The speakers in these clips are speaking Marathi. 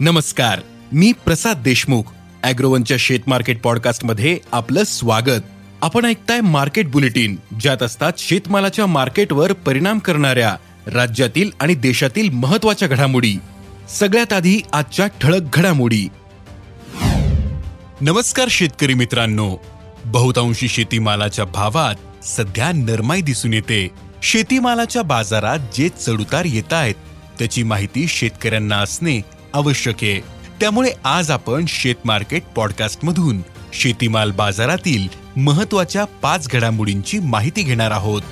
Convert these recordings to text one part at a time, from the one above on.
नमस्कार मी प्रसाद देशमुख अॅग्रोवनच्या शेत मार्केट पॉडकास्टमध्ये आपलं स्वागत. आपण ऐकताय मार्केट बुलेटिन ज्यात असतात शेतमालाच्या मार्केटवर परिणाम करणाऱ्या राज्यातील आणि देशातील महत्त्वाच्या घडामोडी. सगळ्यात आधी आजच्या ठळक घडामोडी. नमस्कार शेतकरी मित्रांनो. बहुतांशी शेतीमालाच्या भावात सध्या नरमाई दिसून येते. शेतीमालाच्या बाजारात जे चढउतार येत आहेत त्याची माहिती शेतकऱ्यांना असणे आवश्यक आहे. त्यामुळे आज आपण शेत मार्केट शेतीमाल बाजारातील महत्त्वाच्या पाच घडामोडींची माहिती घेणार आहोत.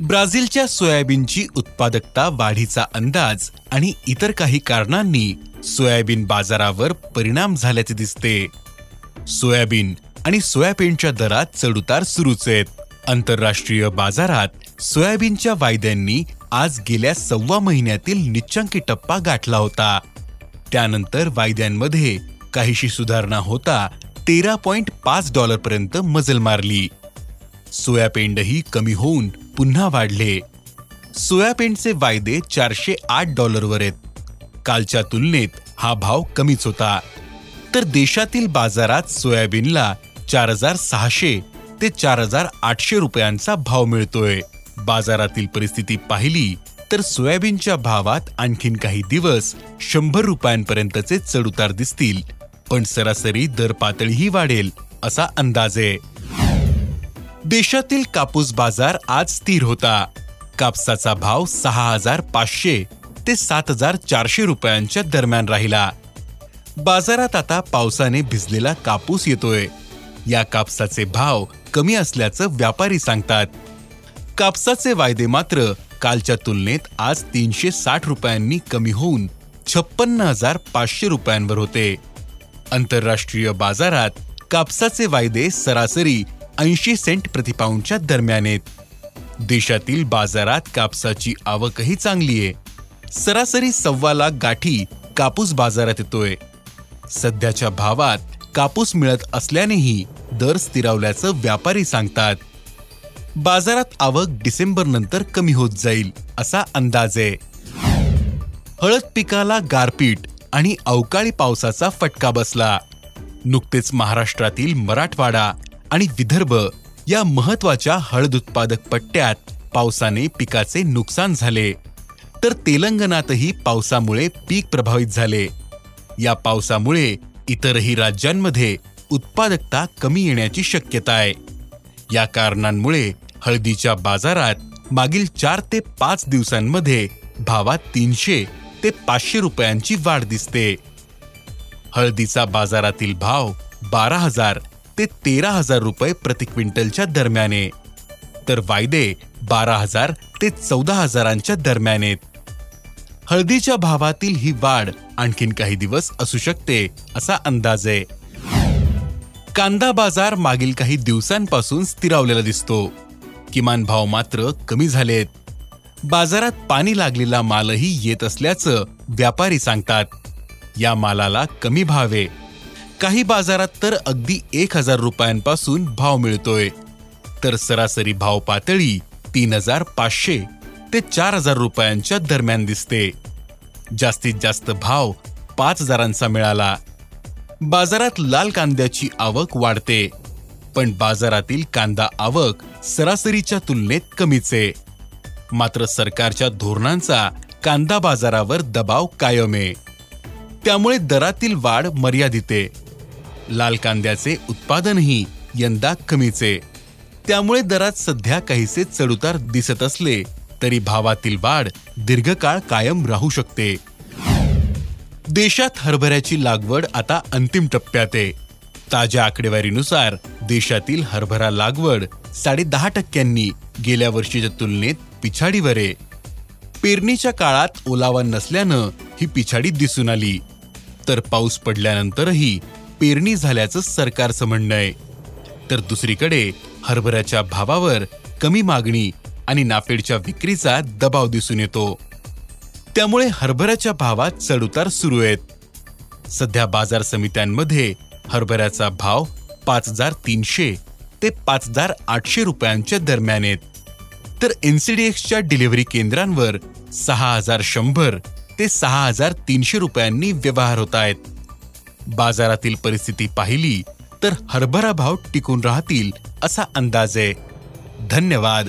ब्राझीलच्या सोयाबीनची उत्पादकता वाढीचा अंदाज आणि इतर काही कारणांनी सोयाबीन बाजारावर परिणाम झाल्याचे दिसते. सोयाबीन आणि सोयाबीनच्या दरात चढउतार सुरूच आहेत. आंतरराष्ट्रीय बाजारात सोयाबीनच्या वायद्यांनी आज गेल्या सव्वा महिन्यातील निच्चांकी टप्पा गाठला होता. त्यानंतर वायद्यांमध्ये काहीशी सुधारणा होता तेरा पॉइंट पाच डॉलरपर्यंत मजल मारली. सोयापेंडही कमी होऊन पुन्हा वाढले. सोयापेंडचे वायदे चारशे आठ डॉलरवर आहेत. कालच्या तुलनेत हा भाव कमीच होता. तर देशातील बाजारात सोयाबीनला चार हजार सहाशे ते चार हजार आठशे रुपयांचा भाव मिळतोय. बाजारातील परिस्थिती पाहिली तर सोयाबीनच्या भावात आणखीन काही दिवस शंभर रुपयांपर्यंतचे चढउतार दिसतील. पण सरासरी दर पातळीही वाढेल असा अंदाज आहे. देशातील कापूस बाजार आज स्थिर होता. कापसाचा भाव सहा हजार पाचशे ते सात हजार चारशे रुपयांच्या दरम्यान राहिला. बाजारात आता पावसाने भिजलेला कापूस येतोय. या कापसाचे भाव कमी असल्याचं व्यापारी सांगतात. कापसाचे वायदे मात्र कालच्या तुलनेत आज तीनशे साठ रुपयांनी कमी होऊन छप्पन्न हजार पाचशे रुपयांवर होते. आंतरराष्ट्रीय बाजारात कापसाचे वायदे सरासरी ऐंशी सेंट प्रतिपाऊंडच्या दरम्यान आहेत. देशातील बाजारात कापसाची आवकही चांगली आहे. सरासरी सव्वा लाख गाठी कापूस बाजारात येतोय. सध्याच्या भावात कापूस मिळत असल्यानेही दर स्थिरावल्याचं व्यापारी सांगतात. बाजारात आवक डिसेंबर नंतर कमी होत जाईल असा अंदाज आहे. हळद पिकाला गारपीट आणि अवकाळी पावसाचा फटका बसला. नुकतेच महाराष्ट्रातील मराठवाडा आणि विदर्भ या महत्त्वाच्या हळद उत्पादक पट्ट्यात पावसाने पिकाचे नुकसान झाले. तर तेलंगणातही पावसामुळे पीक प्रभावित झाले. या पावसामुळे इतरही राज्यांमध्ये उत्पादकता कमी येण्याची शक्यता आहे. या कारणांमुळे हळदीच्या बाजारात मागील चार ते पाच दिवसांमध्ये भावात तीनशे ते पाचशे रुपयांची वाढ दिसते. हळदीचा बाजारातील भाव बारा हजार ते तेरा हजार रुपये प्रति क्विंटलच्या दरम्याने तर वायदे बारा हजार ते चौदा हजारांच्या दरम्यान आहेत. हळदीच्या भावातील ही वाढ आणखीन काही दिवस असू शकते असा अंदाज आहे. कांदा बाजार मागील काही दिवसांपासून स्थिरावलेला दिसतो. किमान भाव मात्र कमी झालेत. बाजारात पाणी लागलेला मालही येत असल्याचं व्यापारी सांगतात. या मालाला कमी भाव आहे. काही बाजारात तर अगदी एक हजार रुपयांपासून भाव मिळतोय. तर सरासरी भाव पातळी तीन हजार पाचशे ते चार हजार रुपयांच्या दरम्यान दिसते. जास्तीत जास्त भाव पाच हजारांचा मिळाला. बाजारात लाल कांद्याची आवक वाढते पण बाजारातील कांदा आवक सरासरीच्या तुलनेत कमीच. आहे मात्र सरकारच्या धोरणांचा कांदा बाजारावर दबाव कायम आहे त्यामुळे दरातील वाढ मर्यादित. आहे लाल कांद्याचे उत्पादनही यंदा कमीचे. त्यामुळे दरात सध्या काहीसे चढउतार दिसत असले तरी भावातील वाढ दीर्घकाळ कायम राहू शकते. देशात हरभऱ्याची लागवड आता अंतिम टप्प्यात आहे. ताज्या आकडेवारीनुसार देशातील हरभरा लागवड साडे दहा टक्क्यांनी गेल्या वर्षीच्या तुलनेत पिछाडीवर आहे. पेरणीच्या काळात ओलावा नसल्यानं ही पिछाडी दिसून आली. तर पाऊस पडल्यानंतरही पेरणी झाल्याचं सरकारचं म्हणणं आहे. तर दुसरीकडे हरभऱ्याच्या भावावर कमी मागणी आणि नाफेडच्या विक्रीचा दबाव दिसून येतो. त्यामुळे हरभऱ्याच्या भावात चढउतार सुरू आहेत. सध्या बाजार समित्यांमध्ये हरभऱ्याचा भाव पाच हजार तीनशे ते पाच हजार आठशे रुपयांच्या दरम्यान आहेत. तर एनसीडीएक्सच्या डिलिव्हरी केंद्रांवर सहा हजार शंभर ते सहा हजार तीनशे रुपयांनी व्यवहार होत आहेत. बाजारातील परिस्थिती पाहिली तर हरभरा भाव टिकून राहतील असा अंदाज आहे. धन्यवाद.